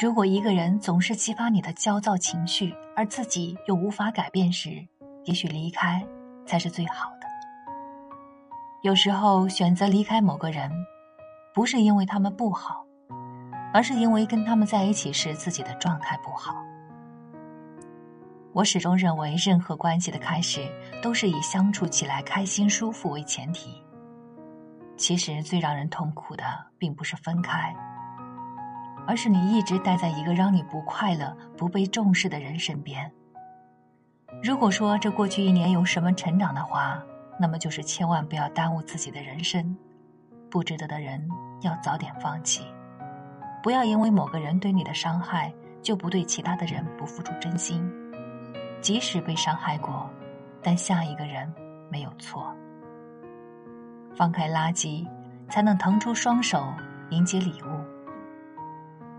如果一个人总是激发你的焦躁情绪，而自己又无法改变时，也许离开才是最好的。有时候选择离开某个人，不是因为他们不好，而是因为跟他们在一起时自己的状态不好。我始终认为，任何关系的开始都是以相处起来开心舒服为前提。其实最让人痛苦的，并不是分开。而是你一直待在一个让你不快乐、不被重视的人身边。如果说这过去一年有什么成长的话，那么就是千万不要耽误自己的人生，不值得的人要早点放弃。不要因为某个人对你的伤害，就不对其他的人不付出真心。即使被伤害过，但下一个人没有错。放开垃圾，才能腾出双手迎接礼物。